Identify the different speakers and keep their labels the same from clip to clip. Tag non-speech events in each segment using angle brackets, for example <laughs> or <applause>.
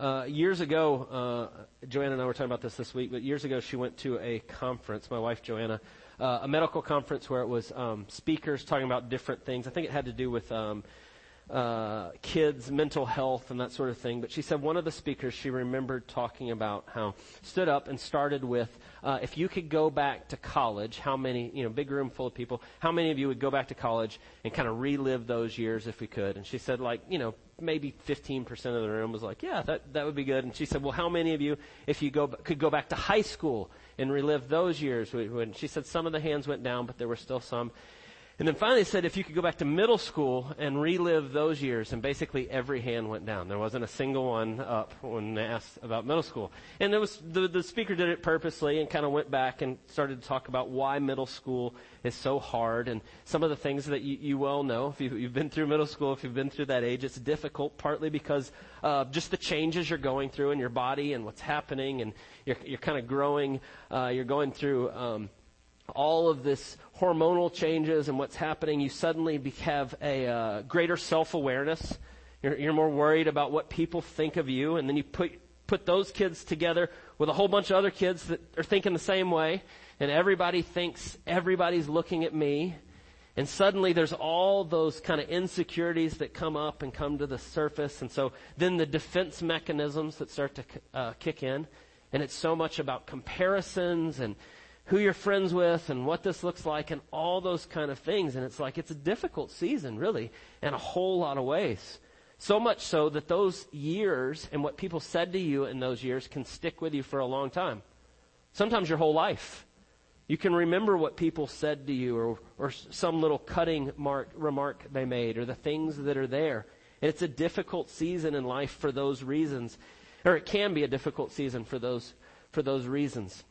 Speaker 1: Uh, years ago, uh, Joanna and I were talking about this this week, but years ago she went to a conference, my wife Joanna, uh, a medical conference where it was um, speakers talking about different things. I think it had to do with um, uh, kids' mental health and that sort of thing. But she said one of the speakers she remembered talking about how stood up and started with, uh, if you could go back to college, how many, you know, big room full of people, how many of you would go back to college and kind of relive those years if we could? And she said like, you know, maybe 15% of the room was like, yeah, that, that would be good. And she said, well, how many of you, if you go, could go back to high school and relive those years? And she said some of the hands went down, but there were still some. And then finally said if you could go back to middle school and relive those years, and basically every hand went down. There wasn't a single one up when they asked about middle school. And it was, the, the speaker did it purposely and kind of went back and started to talk about why middle school is so hard and some of the things that you, you well know. If you, you've been through middle school, if you've been through that age, it's difficult partly because of just the changes you're going through in your body and what's happening and you're, you're kind of growing, uh, you're going through, um, all of this hormonal changes and what's happening, you suddenly have a uh, greater self-awareness. You're, you're more worried about what people think of you, and then you put put those kids together with a whole bunch of other kids that are thinking the same way, and everybody thinks everybody's looking at me. And suddenly there's all those kind of insecurities that come up and come to the surface. And so then the defense mechanisms that start to uh, kick in. And it's so much about comparisons and who you're friends with and what this looks like and all those kind of things. And it's like, it's a difficult season, really, in a whole lot of ways. So much so that those years and what people said to you in those years can stick with you for a long time. Sometimes your whole life. You can remember what people said to you or, or some little cutting mark, remark they made or the things that are there. And it's a difficult season in life for those reasons. Or it can be a difficult season for those, for those reasons.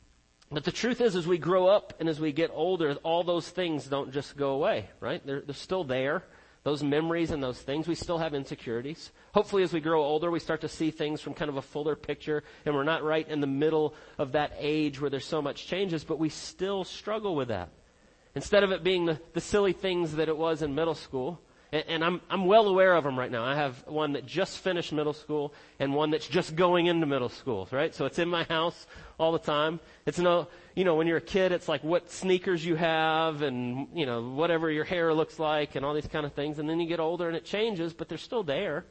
Speaker 1: But the truth is, as we grow up and as we get older, all those things don't just go away, right? They're, they're still there. Those memories and those things, we still have insecurities. Hopefully as we grow older, we start to see things from kind of a fuller picture and we're not right in the middle of that age where there's so much changes, but we still struggle with that. Instead of it being the, the silly things that it was in middle school, and, and I'm, I'm well aware of them right now. I have one that just finished middle school and one that's just going into middle school, right? So it's in my house all the time. It's no, you know, when you're a kid, it's like what sneakers you have and, you know, whatever your hair looks like and all these kind of things. And then you get older and it changes, but they're still there.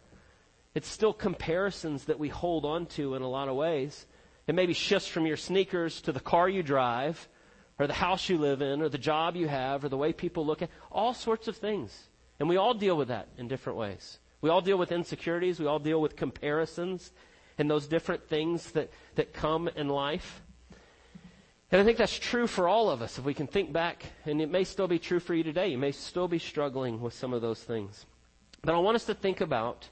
Speaker 1: It's still comparisons that we hold on to in a lot of ways. It maybe shifts from your sneakers to the car you drive or the house you live in or the job you have or the way people look at all sorts of things. And we all deal with that in different ways. We all deal with insecurities. We all deal with comparisons and those different things that, that come in life. And I think that's true for all of us if we can think back, and it may still be true for you today. You may still be struggling with some of those things. But I want us to think about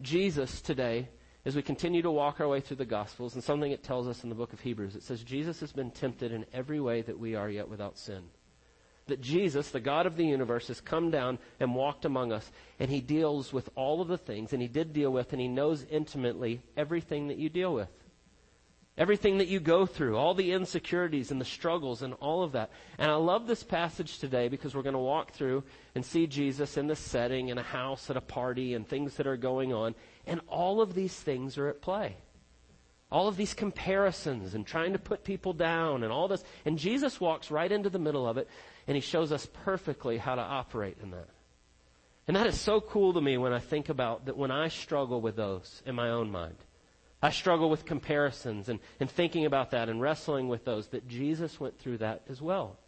Speaker 1: Jesus today as we continue to walk our way through the Gospels and something it tells us in the book of Hebrews. It says Jesus has been tempted in every way that we are yet without sin that Jesus, the God of the universe, has come down and walked among us, and he deals with all of the things, and he did deal with, and he knows intimately everything that you deal with. Everything that you go through, all the insecurities and the struggles and all of that. And I love this passage today because we're going to walk through and see Jesus in this setting, in a house, at a party, and things that are going on. And all of these things are at play all of these comparisons and trying to put people down and all this. And Jesus walks right into the middle of it and he shows us perfectly how to operate in that. And that is so cool to me when I think about that when I struggle with those in my own mind. I struggle with comparisons and, and thinking about that and wrestling with those, that Jesus went through that as well.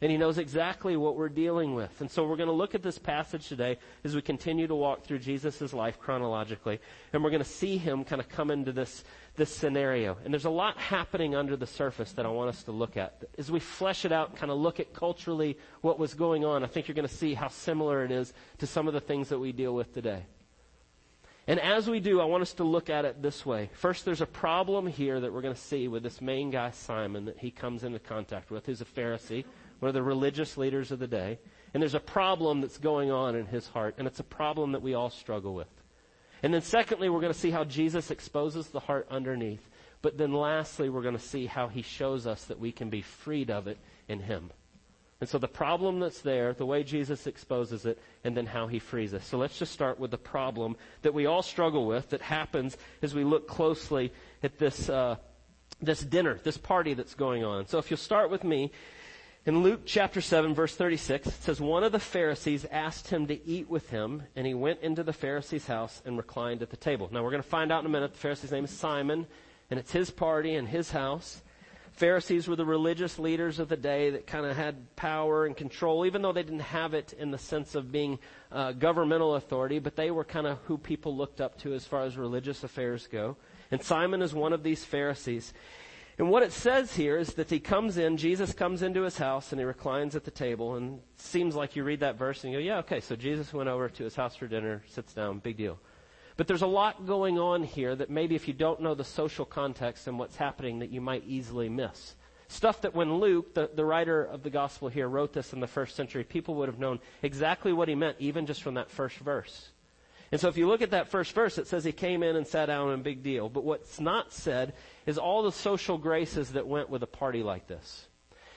Speaker 1: And he knows exactly what we're dealing with. And so we're going to look at this passage today as we continue to walk through Jesus' life chronologically. And we're going to see him kind of come into this, this scenario. And there's a lot happening under the surface that I want us to look at. As we flesh it out and kind of look at culturally what was going on, I think you're going to see how similar it is to some of the things that we deal with today. And as we do, I want us to look at it this way. First, there's a problem here that we're going to see with this main guy, Simon, that he comes into contact with, who's a Pharisee one of the religious leaders of the day. And there's a problem that's going on in his heart, and it's a problem that we all struggle with. And then secondly, we're going to see how Jesus exposes the heart underneath. But then lastly, we're going to see how he shows us that we can be freed of it in him. And so the problem that's there, the way Jesus exposes it, and then how he frees us. So let's just start with the problem that we all struggle with that happens as we look closely at this, uh, this dinner, this party that's going on. So if you'll start with me, in Luke chapter 7 verse 36, it says, One of the Pharisees asked him to eat with him, and he went into the Pharisee's house and reclined at the table. Now we're going to find out in a minute, the Pharisee's name is Simon, and it's his party and his house. Pharisees were the religious leaders of the day that kind of had power and control, even though they didn't have it in the sense of being uh, governmental authority, but they were kind of who people looked up to as far as religious affairs go. And Simon is one of these Pharisees. And what it says here is that he comes in, Jesus comes into his house and he reclines at the table and seems like you read that verse and you go, yeah, okay, so Jesus went over to his house for dinner, sits down, big deal. But there's a lot going on here that maybe if you don't know the social context and what's happening that you might easily miss. Stuff that when Luke, the, the writer of the gospel here, wrote this in the first century, people would have known exactly what he meant, even just from that first verse. And so if you look at that first verse, it says he came in and sat down and big deal. But what's not said is all the social graces that went with a party like this.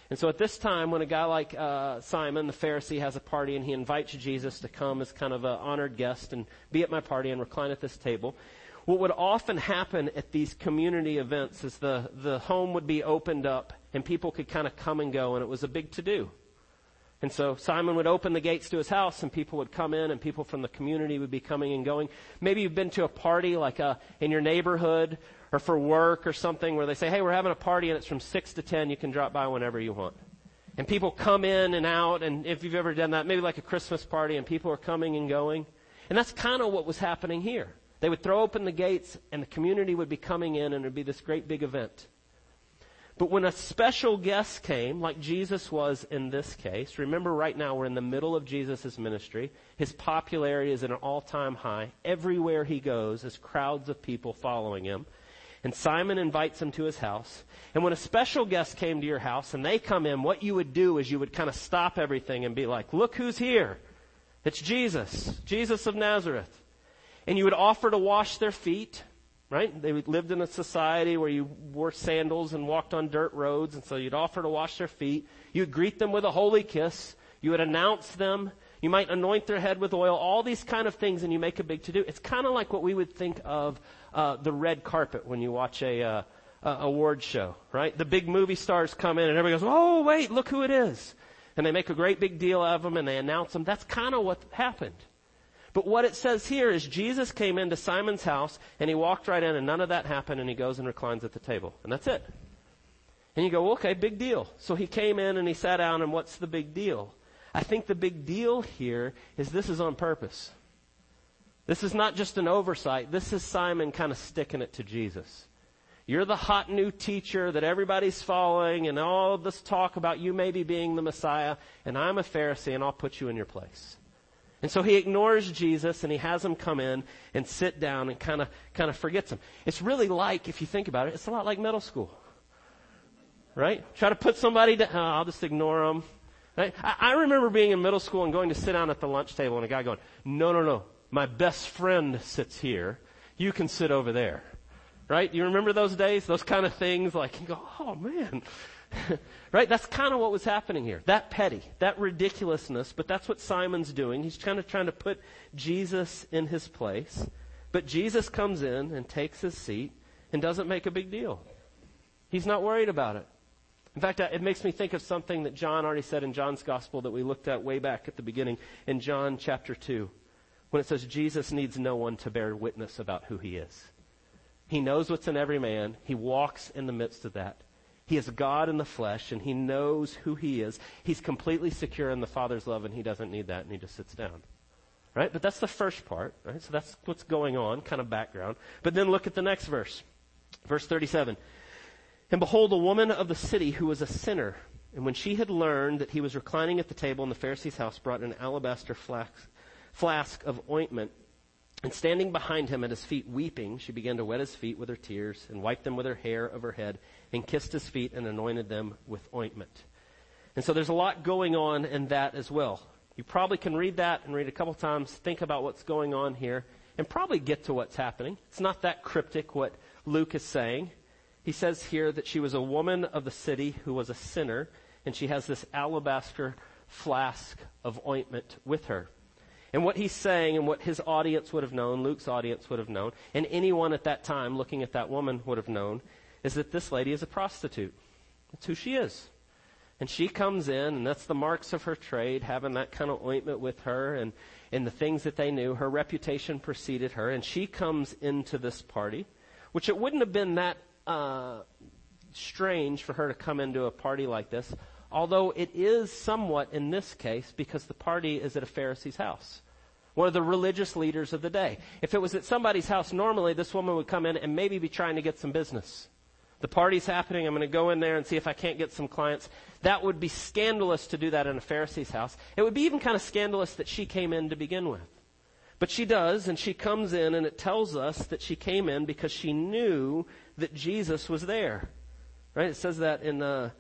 Speaker 1: And so at this time, when a guy like uh, Simon, the Pharisee, has a party and he invites Jesus to come as kind of an honored guest and be at my party and recline at this table, what would often happen at these community events is the, the home would be opened up and people could kind of come and go and it was a big to do. And so Simon would open the gates to his house and people would come in and people from the community would be coming and going. Maybe you've been to a party like uh, in your neighborhood or for work or something where they say, hey, we're having a party and it's from 6 to 10. You can drop by whenever you want. And people come in and out, and if you've ever done that, maybe like a Christmas party, and people are coming and going. And that's kind of what was happening here. They would throw open the gates, and the community would be coming in, and it would be this great big event. But when a special guest came, like Jesus was in this case, remember right now we're in the middle of Jesus' ministry. His popularity is at an all-time high. Everywhere he goes, there's crowds of people following him. And Simon invites him to his house. And when a special guest came to your house and they come in, what you would do is you would kind of stop everything and be like, look who's here. It's Jesus. Jesus of Nazareth. And you would offer to wash their feet, right? They lived in a society where you wore sandals and walked on dirt roads, and so you'd offer to wash their feet. You'd greet them with a holy kiss. You would announce them. You might anoint their head with oil, all these kind of things, and you make a big to do. It's kind of like what we would think of uh, the red carpet when you watch a uh, uh, award show, right? The big movie stars come in, and everybody goes, "Oh, wait, look who it is!" And they make a great big deal of them, and they announce them. That's kind of what happened. But what it says here is Jesus came into Simon's house, and he walked right in, and none of that happened, and he goes and reclines at the table, and that's it. And you go, okay, big deal. So he came in and he sat down, and what's the big deal? I think the big deal here is this is on purpose. This is not just an oversight. This is Simon kind of sticking it to Jesus. You're the hot new teacher that everybody's following and all this talk about you maybe being the Messiah and I'm a Pharisee and I'll put you in your place. And so he ignores Jesus and he has him come in and sit down and kind of, kind of forgets him. It's really like, if you think about it, it's a lot like middle school. Right? Try to put somebody down, oh, I'll just ignore them. Right? I, I remember being in middle school and going to sit down at the lunch table and a guy going, no, no, no, my best friend sits here. You can sit over there. Right? You remember those days? Those kind of things like you go, oh man. <laughs> right? That's kind of what was happening here. That petty, that ridiculousness, but that's what Simon's doing. He's kind of trying to put Jesus in his place. But Jesus comes in and takes his seat and doesn't make a big deal. He's not worried about it. In fact, it makes me think of something that John already said in John's gospel that we looked at way back at the beginning in John chapter 2, when it says Jesus needs no one to bear witness about who he is. He knows what's in every man. He walks in the midst of that. He is God in the flesh and he knows who he is. He's completely secure in the Father's love and he doesn't need that and he just sits down. Right? But that's the first part, right? So that's what's going on, kind of background. But then look at the next verse. Verse 37. And behold, a woman of the city who was a sinner, and when she had learned that he was reclining at the table in the Pharisee's house, brought an alabaster flask, flask of ointment, and standing behind him at his feet weeping, she began to wet his feet with her tears, and wiped them with her hair of her head, and kissed his feet and anointed them with ointment. And so there's a lot going on in that as well. You probably can read that and read a couple times, think about what's going on here, and probably get to what's happening. It's not that cryptic what Luke is saying. He says here that she was a woman of the city who was a sinner. and she has this alabaster flask of ointment with her. And what he's saying and what his audience would have known, Luke's audience would have known, and anyone at that time looking at that woman would have known, is that this lady is a prostitute. That's who she is. And she comes in, and that's the marks of her trade, having that kind of ointment with her and, and the things that they knew. Her reputation preceded her, and she comes into this party, which it wouldn't have been that uh, strange for her to come into a party like this, although it is somewhat in this case because the party is at a Pharisee's house. One of the religious leaders of the day. If it was at somebody's house, normally this woman would come in and maybe be trying to get some business. The party's happening. I'm going to go in there and see if I can't get some clients. That would be scandalous to do that in a Pharisee's house. It would be even kind of scandalous that she came in to begin with. But she does, and she comes in, and it tells us that she came in because she knew that Jesus was there. Right? It says that in uh,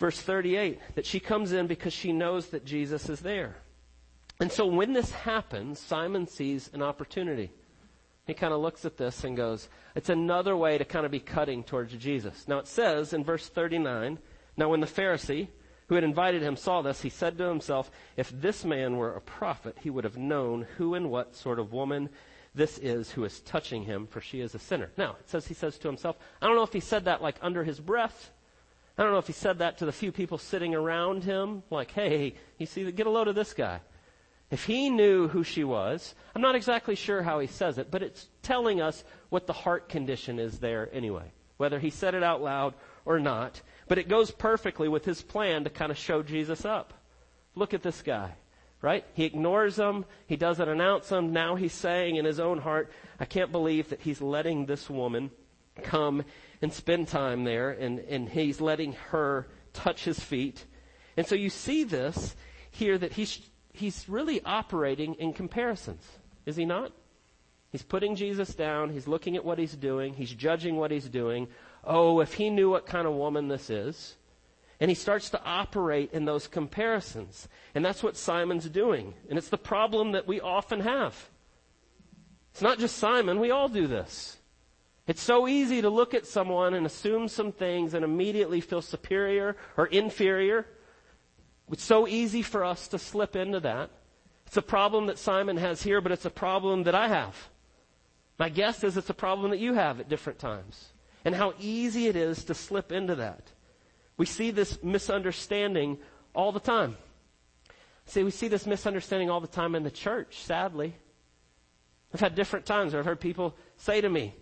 Speaker 1: verse 38, that she comes in because she knows that Jesus is there. And so when this happens, Simon sees an opportunity. He kind of looks at this and goes, it's another way to kind of be cutting towards Jesus. Now it says in verse 39, now when the Pharisee who had invited him saw this, he said to himself, if this man were a prophet, he would have known who and what sort of woman this is who is touching him, for she is a sinner. Now, it says he says to himself, I don't know if he said that like under his breath. I don't know if he said that to the few people sitting around him, like, hey, you see, get a load of this guy. If he knew who she was, I'm not exactly sure how he says it, but it's telling us what the heart condition is there anyway, whether he said it out loud or not. But it goes perfectly with his plan to kind of show Jesus up. Look at this guy, right? He ignores him. He doesn't announce him. Now he's saying in his own heart, I can't believe that he's letting this woman come and spend time there and, and he's letting her touch his feet. And so you see this here that he's he's really operating in comparisons, is he not? He's putting Jesus down. He's looking at what he's doing. He's judging what he's doing. Oh, if he knew what kind of woman this is. And he starts to operate in those comparisons. And that's what Simon's doing. And it's the problem that we often have. It's not just Simon. We all do this. It's so easy to look at someone and assume some things and immediately feel superior or inferior it's so easy for us to slip into that. It's a problem that Simon has here, but it's a problem that I have. My guess is it's a problem that you have at different times. And how easy it is to slip into that. We see this misunderstanding all the time. See, we see this misunderstanding all the time in the church, sadly. I've had different times where I've heard people say to me,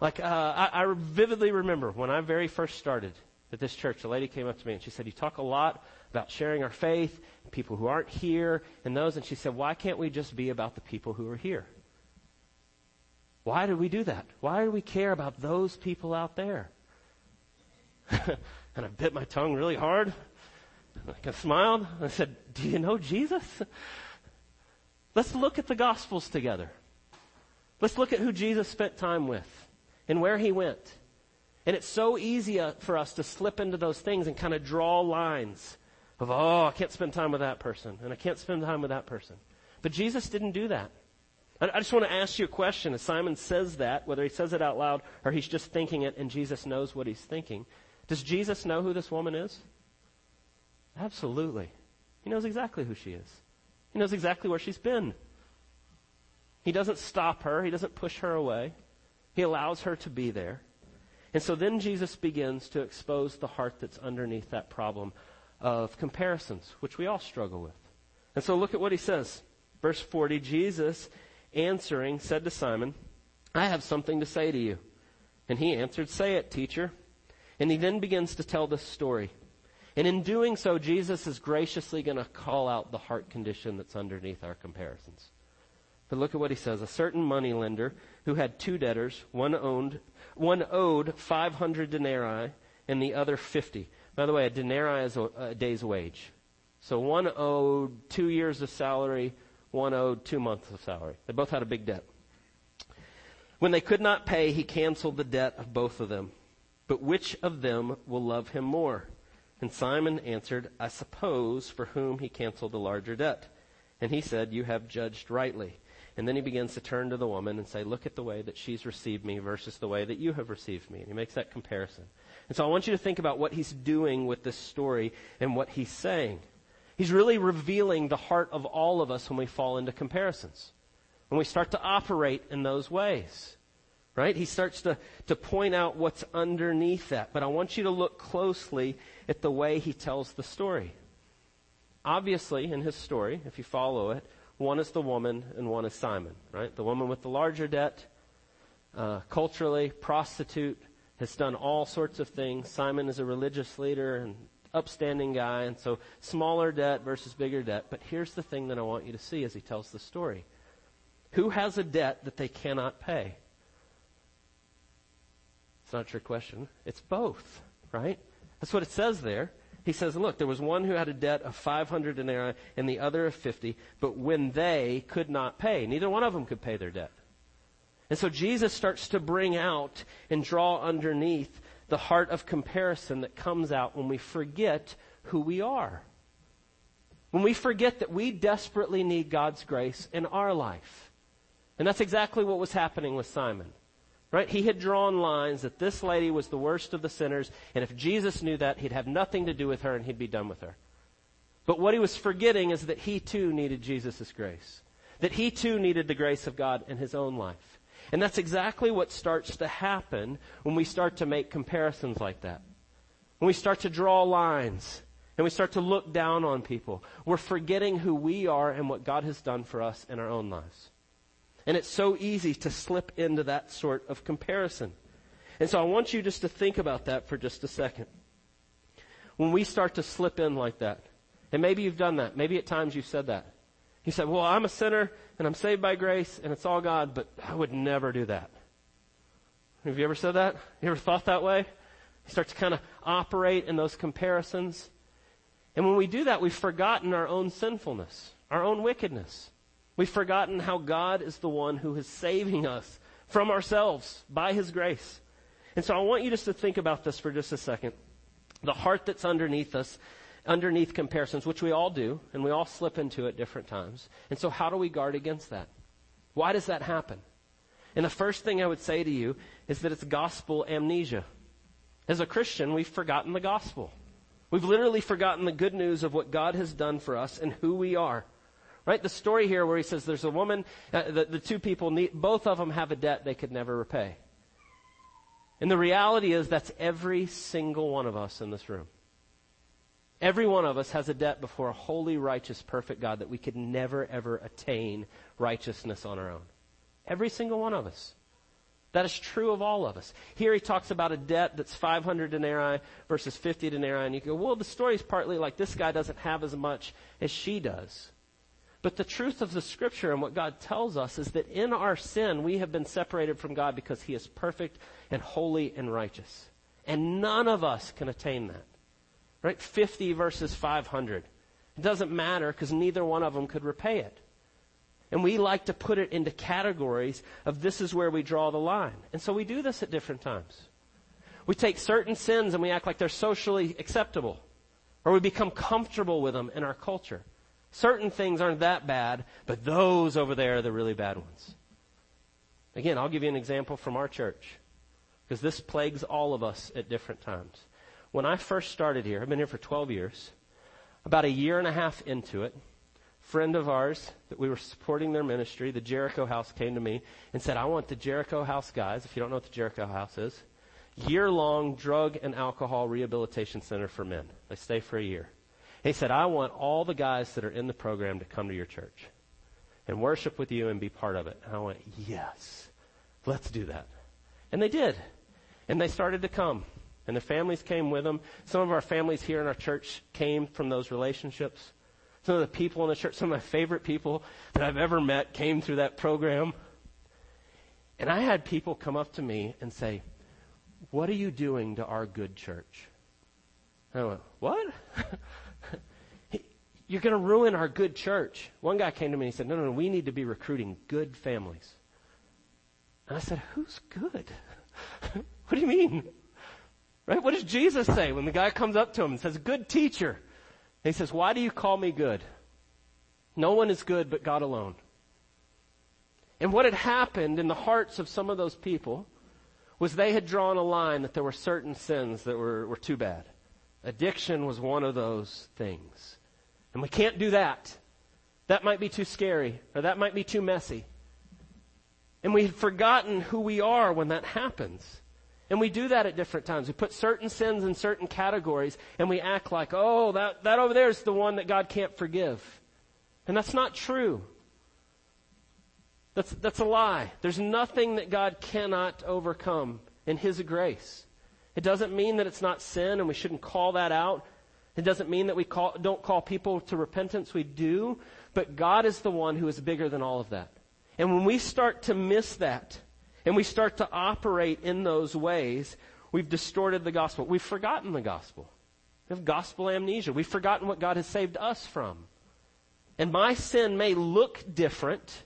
Speaker 1: like, uh, I, I vividly remember when I very first started at this church, a lady came up to me and she said, You talk a lot about sharing our faith, people who aren't here, and those. And she said, Why can't we just be about the people who are here? Why do we do that? Why do we care about those people out there? <laughs> and I bit my tongue really hard. I smiled. I said, Do you know Jesus? Let's look at the Gospels together. Let's look at who Jesus spent time with and where he went. And it's so easy uh, for us to slip into those things and kind of draw lines of, oh, I can't spend time with that person, and I can't spend time with that person. But Jesus didn't do that. I, I just want to ask you a question. As Simon says that, whether he says it out loud or he's just thinking it and Jesus knows what he's thinking, does Jesus know who this woman is? Absolutely. He knows exactly who she is. He knows exactly where she's been. He doesn't stop her. He doesn't push her away. He allows her to be there. And so then Jesus begins to expose the heart that's underneath that problem of comparisons, which we all struggle with. And so look at what he says. Verse 40 Jesus answering said to Simon, I have something to say to you. And he answered, Say it, teacher. And he then begins to tell this story. And in doing so, Jesus is graciously going to call out the heart condition that's underneath our comparisons. But look at what he says. A certain moneylender who had two debtors, one owned, one owed 500 denarii and the other 50. By the way, a denarii is a, a day's wage. So one owed two years of salary, one owed two months of salary. They both had a big debt. When they could not pay, he canceled the debt of both of them. But which of them will love him more? And Simon answered, I suppose for whom he canceled the larger debt. And he said, You have judged rightly. And then he begins to turn to the woman and say, look at the way that she's received me versus the way that you have received me. And he makes that comparison. And so I want you to think about what he's doing with this story and what he's saying. He's really revealing the heart of all of us when we fall into comparisons. When we start to operate in those ways. Right? He starts to, to point out what's underneath that. But I want you to look closely at the way he tells the story. Obviously, in his story, if you follow it, one is the woman and one is Simon, right? The woman with the larger debt, uh, culturally, prostitute, has done all sorts of things. Simon is a religious leader and upstanding guy, and so smaller debt versus bigger debt. But here's the thing that I want you to see as he tells the story. Who has a debt that they cannot pay? It's not your question. It's both, right? That's what it says there. He says, look, there was one who had a debt of 500 denarii and the other of 50, but when they could not pay, neither one of them could pay their debt. And so Jesus starts to bring out and draw underneath the heart of comparison that comes out when we forget who we are. When we forget that we desperately need God's grace in our life. And that's exactly what was happening with Simon. Right? He had drawn lines that this lady was the worst of the sinners, and if Jesus knew that, he'd have nothing to do with her and he'd be done with her. But what he was forgetting is that he too needed Jesus' grace. That he too needed the grace of God in his own life. And that's exactly what starts to happen when we start to make comparisons like that. When we start to draw lines and we start to look down on people, we're forgetting who we are and what God has done for us in our own lives. And it's so easy to slip into that sort of comparison. And so I want you just to think about that for just a second. When we start to slip in like that, and maybe you've done that, maybe at times you've said that. You said, well, I'm a sinner and I'm saved by grace and it's all God, but I would never do that. Have you ever said that? You ever thought that way? You start to kind of operate in those comparisons. And when we do that, we've forgotten our own sinfulness, our own wickedness. We've forgotten how God is the one who is saving us from ourselves by His grace. And so I want you just to think about this for just a second. The heart that's underneath us, underneath comparisons, which we all do, and we all slip into at different times. And so how do we guard against that? Why does that happen? And the first thing I would say to you is that it's gospel amnesia. As a Christian, we've forgotten the gospel. We've literally forgotten the good news of what God has done for us and who we are. Right? The story here where he says there's a woman, uh, the, the two people, need, both of them have a debt they could never repay. And the reality is that's every single one of us in this room. Every one of us has a debt before a holy, righteous, perfect God that we could never ever attain righteousness on our own. Every single one of us. That is true of all of us. Here he talks about a debt that's 500 denarii versus 50 denarii, and you go, well, the story is partly like this guy doesn't have as much as she does. But the truth of the scripture and what God tells us is that in our sin, we have been separated from God because He is perfect and holy and righteous. And none of us can attain that. Right? 50 versus 500. It doesn't matter because neither one of them could repay it. And we like to put it into categories of this is where we draw the line. And so we do this at different times. We take certain sins and we act like they're socially acceptable. Or we become comfortable with them in our culture. Certain things aren't that bad, but those over there are the really bad ones. Again, I'll give you an example from our church, because this plagues all of us at different times. When I first started here, I've been here for 12 years, about a year and a half into it, friend of ours that we were supporting their ministry, the Jericho House, came to me and said, I want the Jericho House guys, if you don't know what the Jericho House is, year long drug and alcohol rehabilitation center for men. They stay for a year. He said, I want all the guys that are in the program to come to your church and worship with you and be part of it. And I went, yes, let's do that. And they did. And they started to come. And the families came with them. Some of our families here in our church came from those relationships. Some of the people in the church, some of my favorite people that I've ever met came through that program. And I had people come up to me and say, what are you doing to our good church? I went, what? <laughs> You're going to ruin our good church. One guy came to me and he said, No, no, no, we need to be recruiting good families. And I said, Who's good? <laughs> what do you mean? Right? What does Jesus say when the guy comes up to him and says, Good teacher? And he says, Why do you call me good? No one is good but God alone. And what had happened in the hearts of some of those people was they had drawn a line that there were certain sins that were, were too bad. Addiction was one of those things. And we can't do that. That might be too scary, or that might be too messy. And we've forgotten who we are when that happens. And we do that at different times. We put certain sins in certain categories and we act like, oh, that, that over there is the one that God can't forgive. And that's not true. That's, that's a lie. There's nothing that God cannot overcome in His grace. It doesn't mean that it's not sin and we shouldn't call that out. It doesn't mean that we call, don't call people to repentance. We do. But God is the one who is bigger than all of that. And when we start to miss that and we start to operate in those ways, we've distorted the gospel. We've forgotten the gospel. We have gospel amnesia. We've forgotten what God has saved us from. And my sin may look different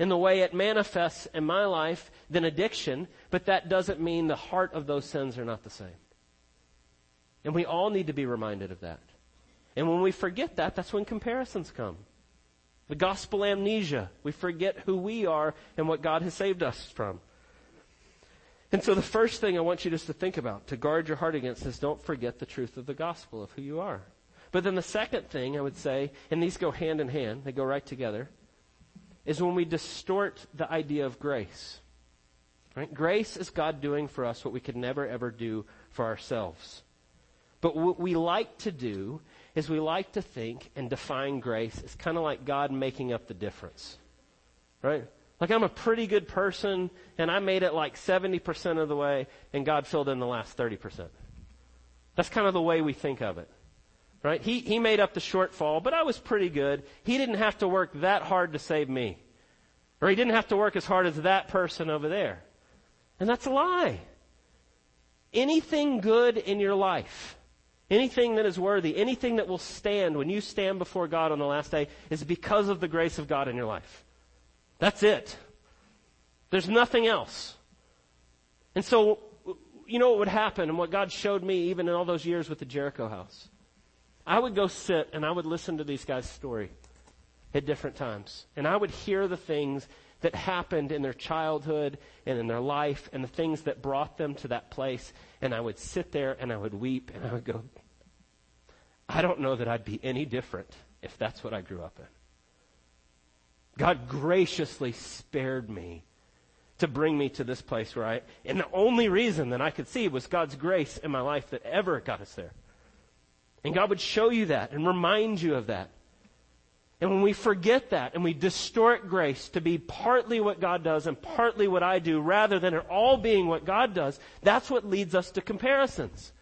Speaker 1: in the way it manifests in my life than addiction, but that doesn't mean the heart of those sins are not the same. And we all need to be reminded of that. And when we forget that, that's when comparisons come. The gospel amnesia. We forget who we are and what God has saved us from. And so the first thing I want you just to think about, to guard your heart against, is don't forget the truth of the gospel of who you are. But then the second thing I would say, and these go hand in hand, they go right together, is when we distort the idea of grace. Right? Grace is God doing for us what we could never ever do for ourselves. But what we like to do is we like to think and define grace as kind of like God making up the difference. Right? Like I'm a pretty good person and I made it like 70% of the way and God filled in the last 30%. That's kind of the way we think of it. Right? He, he made up the shortfall, but I was pretty good. He didn't have to work that hard to save me. Or he didn't have to work as hard as that person over there. And that's a lie. Anything good in your life, anything that is worthy, anything that will stand when you stand before God on the last day is because of the grace of God in your life. That's it. There's nothing else. And so, you know what would happen and what God showed me even in all those years with the Jericho house? I would go sit and I would listen to these guys' story at different times. And I would hear the things that happened in their childhood and in their life and the things that brought them to that place. And I would sit there and I would weep and I would go, I don't know that I'd be any different if that's what I grew up in. God graciously spared me to bring me to this place where I, and the only reason that I could see was God's grace in my life that ever got us there. And God would show you that and remind you of that. And when we forget that and we distort grace to be partly what God does and partly what I do rather than it all being what God does, that's what leads us to comparisons.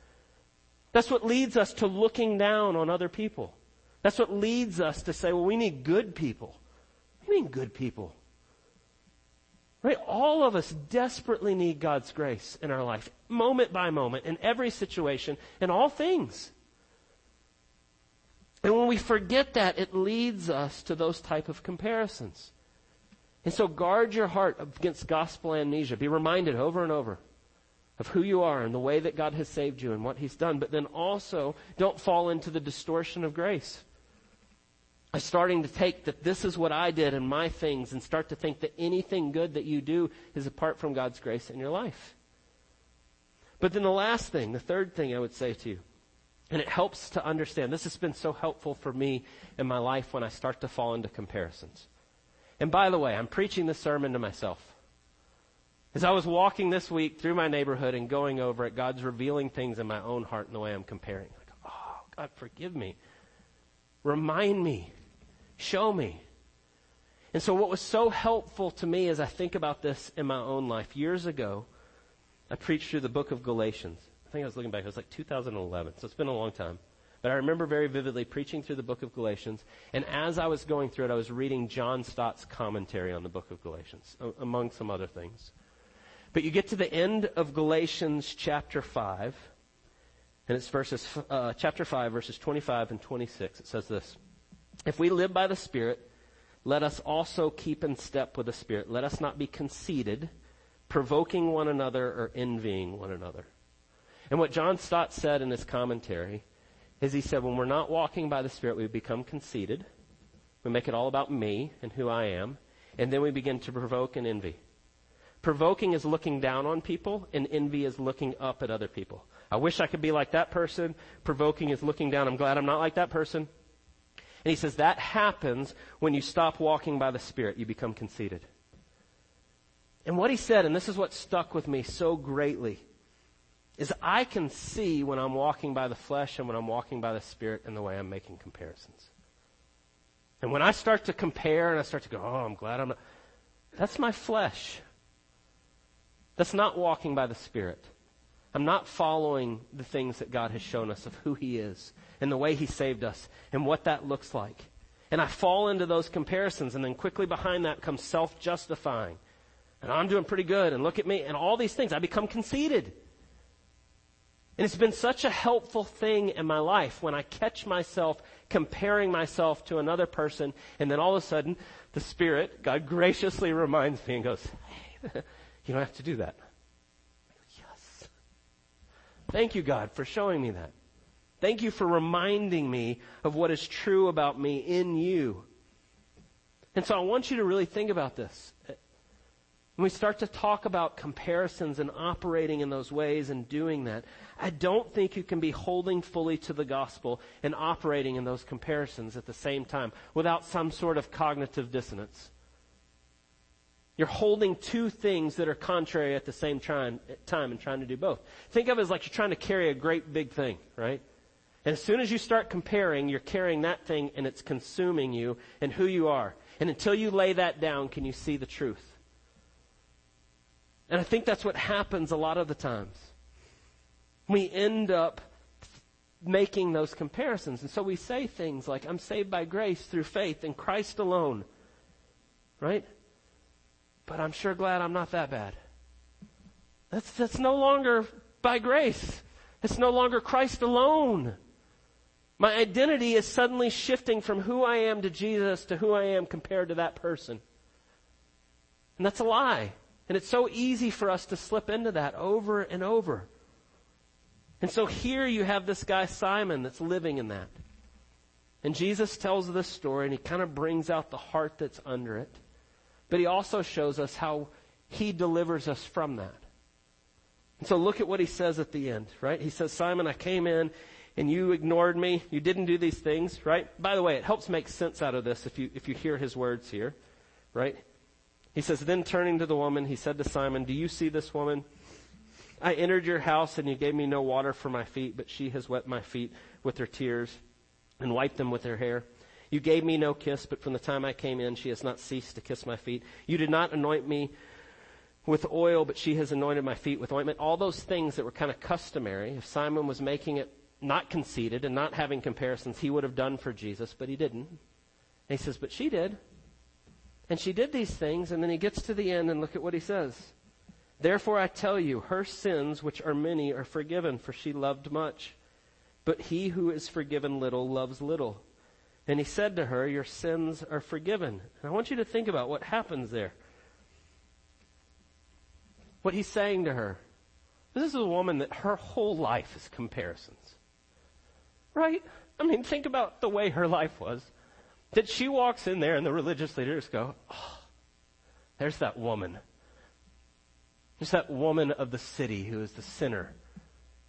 Speaker 1: That's what leads us to looking down on other people. That's what leads us to say, well, we need good people. We need good people? Right? All of us desperately need God's grace in our life, moment by moment, in every situation, in all things. And when we forget that, it leads us to those type of comparisons. And so guard your heart against gospel amnesia. Be reminded over and over of who you are and the way that God has saved you and what He's done. But then also, don't fall into the distortion of grace. By starting to take that this is what I did and my things and start to think that anything good that you do is apart from God's grace in your life. But then the last thing, the third thing I would say to you, and it helps to understand. This has been so helpful for me in my life when I start to fall into comparisons. And by the way, I'm preaching this sermon to myself. As I was walking this week through my neighborhood and going over it, God's revealing things in my own heart in the way I'm comparing. Like, oh, God, forgive me. Remind me. Show me. And so what was so helpful to me as I think about this in my own life, years ago, I preached through the book of Galatians. I think I was looking back, it was like 2011, so it's been a long time. But I remember very vividly preaching through the book of Galatians, and as I was going through it, I was reading John Stott's commentary on the book of Galatians, among some other things. But you get to the end of Galatians chapter 5, and it's verses, uh, chapter 5, verses 25 and 26. It says this If we live by the Spirit, let us also keep in step with the Spirit. Let us not be conceited, provoking one another or envying one another. And what John Stott said in his commentary is he said, when we're not walking by the Spirit, we become conceited. We make it all about me and who I am. And then we begin to provoke and envy. Provoking is looking down on people, and envy is looking up at other people. I wish I could be like that person. Provoking is looking down. I'm glad I'm not like that person. And he says that happens when you stop walking by the Spirit. You become conceited. And what he said, and this is what stuck with me so greatly, is I can see when I'm walking by the flesh and when I'm walking by the Spirit and the way I'm making comparisons. And when I start to compare and I start to go, oh, I'm glad I'm not, that's my flesh. That's not walking by the Spirit. I'm not following the things that God has shown us of who He is and the way He saved us and what that looks like. And I fall into those comparisons and then quickly behind that comes self-justifying. And I'm doing pretty good and look at me and all these things. I become conceited. And it's been such a helpful thing in my life when I catch myself comparing myself to another person and then all of a sudden the Spirit, God graciously reminds me and goes, hey, <laughs> you don't have to do that. Yes. Thank you, God, for showing me that. Thank you for reminding me of what is true about me in you. And so I want you to really think about this. When we start to talk about comparisons and operating in those ways and doing that, I don't think you can be holding fully to the gospel and operating in those comparisons at the same time without some sort of cognitive dissonance. You're holding two things that are contrary at the same time, and trying to do both. Think of it as like you're trying to carry a great big thing, right? And as soon as you start comparing, you're carrying that thing and it's consuming you and who you are. And until you lay that down, can you see the truth? And I think that's what happens a lot of the times. We end up making those comparisons. And so we say things like, I'm saved by grace through faith in Christ alone. Right? But I'm sure glad I'm not that bad. That's, that's no longer by grace. It's no longer Christ alone. My identity is suddenly shifting from who I am to Jesus to who I am compared to that person. And that's a lie. And it's so easy for us to slip into that over and over. And so here you have this guy Simon that's living in that. And Jesus tells this story and he kind of brings out the heart that's under it. But he also shows us how he delivers us from that. And so look at what he says at the end, right? He says, Simon, I came in and you ignored me. You didn't do these things, right? By the way, it helps make sense out of this if you, if you hear his words here, right? He says, Then turning to the woman, he said to Simon, Do you see this woman? I entered your house and you gave me no water for my feet, but she has wet my feet with her tears and wiped them with her hair. You gave me no kiss, but from the time I came in, she has not ceased to kiss my feet. You did not anoint me with oil, but she has anointed my feet with ointment. All those things that were kind of customary. If Simon was making it not conceited and not having comparisons, he would have done for Jesus, but he didn't. And he says, But she did. And she did these things, and then he gets to the end and look at what he says. Therefore I tell you, her sins, which are many, are forgiven, for she loved much. But he who is forgiven little loves little. And he said to her, Your sins are forgiven. And I want you to think about what happens there. What he's saying to her. This is a woman that her whole life is comparisons. Right? I mean, think about the way her life was that she walks in there and the religious leaders go, oh, there's that woman. There's that woman of the city who is the sinner.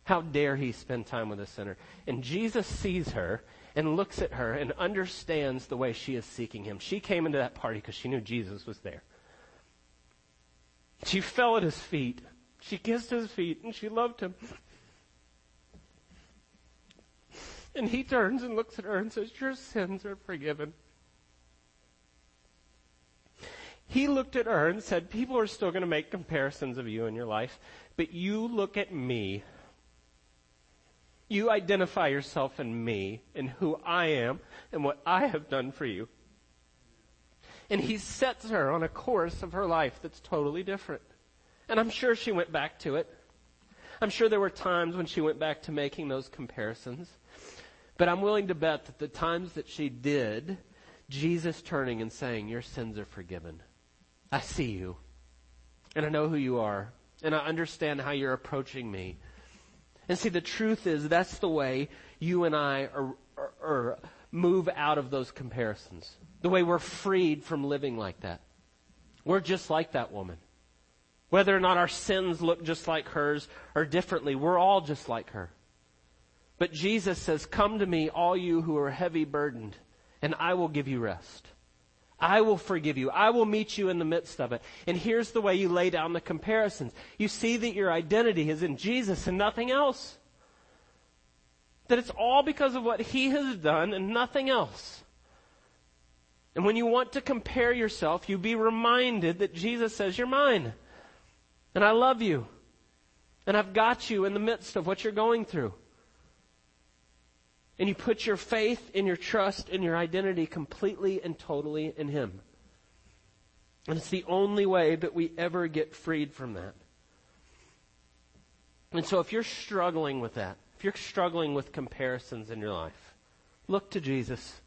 Speaker 1: How dare he spend time with a sinner? And Jesus sees her and looks at her and understands the way she is seeking him. She came into that party because she knew Jesus was there. She fell at his feet. She kissed his feet and she loved him. And he turns and looks at her and says, Your sins are forgiven. He looked at her and said, People are still going to make comparisons of you in your life, but you look at me. You identify yourself in me and who I am and what I have done for you. And he sets her on a course of her life that's totally different. And I'm sure she went back to it. I'm sure there were times when she went back to making those comparisons. But I'm willing to bet that the times that she did, Jesus turning and saying, Your sins are forgiven. I see you. And I know who you are. And I understand how you're approaching me. And see, the truth is that's the way you and I are, are, are move out of those comparisons. The way we're freed from living like that. We're just like that woman. Whether or not our sins look just like hers or differently, we're all just like her. But Jesus says, Come to me, all you who are heavy burdened, and I will give you rest. I will forgive you. I will meet you in the midst of it. And here's the way you lay down the comparisons. You see that your identity is in Jesus and nothing else. That it's all because of what He has done and nothing else. And when you want to compare yourself, you be reminded that Jesus says, You're mine. And I love you. And I've got you in the midst of what you're going through. And you put your faith and your trust and your identity completely and totally in Him. And it's the only way that we ever get freed from that. And so if you're struggling with that, if you're struggling with comparisons in your life, look to Jesus.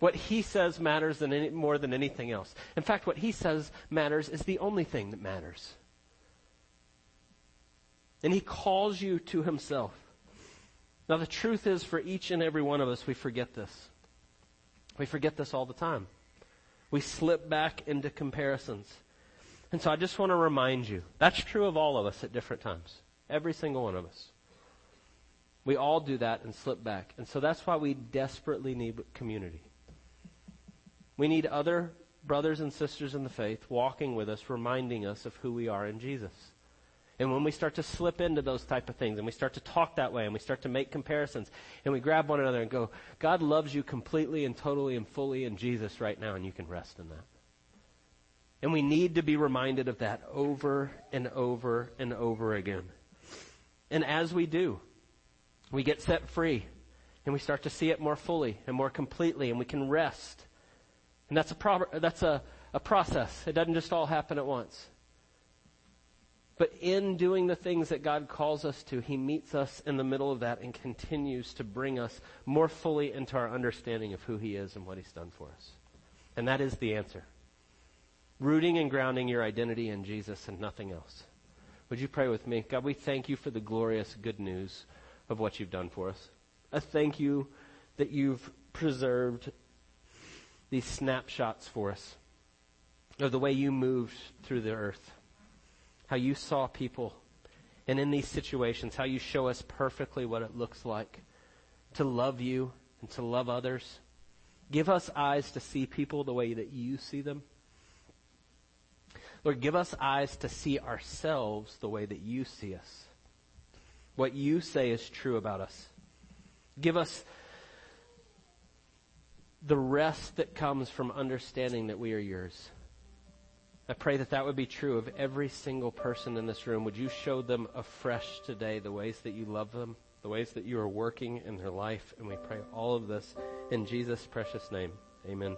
Speaker 1: What he says matters than any, more than anything else. In fact, what he says matters is the only thing that matters. And he calls you to himself. Now, the truth is, for each and every one of us, we forget this. We forget this all the time. We slip back into comparisons. And so I just want to remind you that's true of all of us at different times. Every single one of us. We all do that and slip back. And so that's why we desperately need community. We need other brothers and sisters in the faith walking with us, reminding us of who we are in Jesus. And when we start to slip into those type of things and we start to talk that way and we start to make comparisons and we grab one another and go, God loves you completely and totally and fully in Jesus right now and you can rest in that. And we need to be reminded of that over and over and over again. And as we do, we get set free and we start to see it more fully and more completely and we can rest. And that's a, that's a, a process. It doesn't just all happen at once. But in doing the things that God calls us to, He meets us in the middle of that and continues to bring us more fully into our understanding of who He is and what He's done for us. And that is the answer. Rooting and grounding your identity in Jesus and nothing else. Would you pray with me? God, we thank you for the glorious good news of what you've done for us. I thank you that you've preserved these snapshots for us of the way you moved through the earth how you saw people, and in these situations, how you show us perfectly what it looks like to love you and to love others. Give us eyes to see people the way that you see them. Lord, give us eyes to see ourselves the way that you see us. What you say is true about us. Give us the rest that comes from understanding that we are yours. I pray that that would be true of every single person in this room. Would you show them afresh today the ways that you love them, the ways that you are working in their life? And we pray all of this in Jesus' precious name. Amen.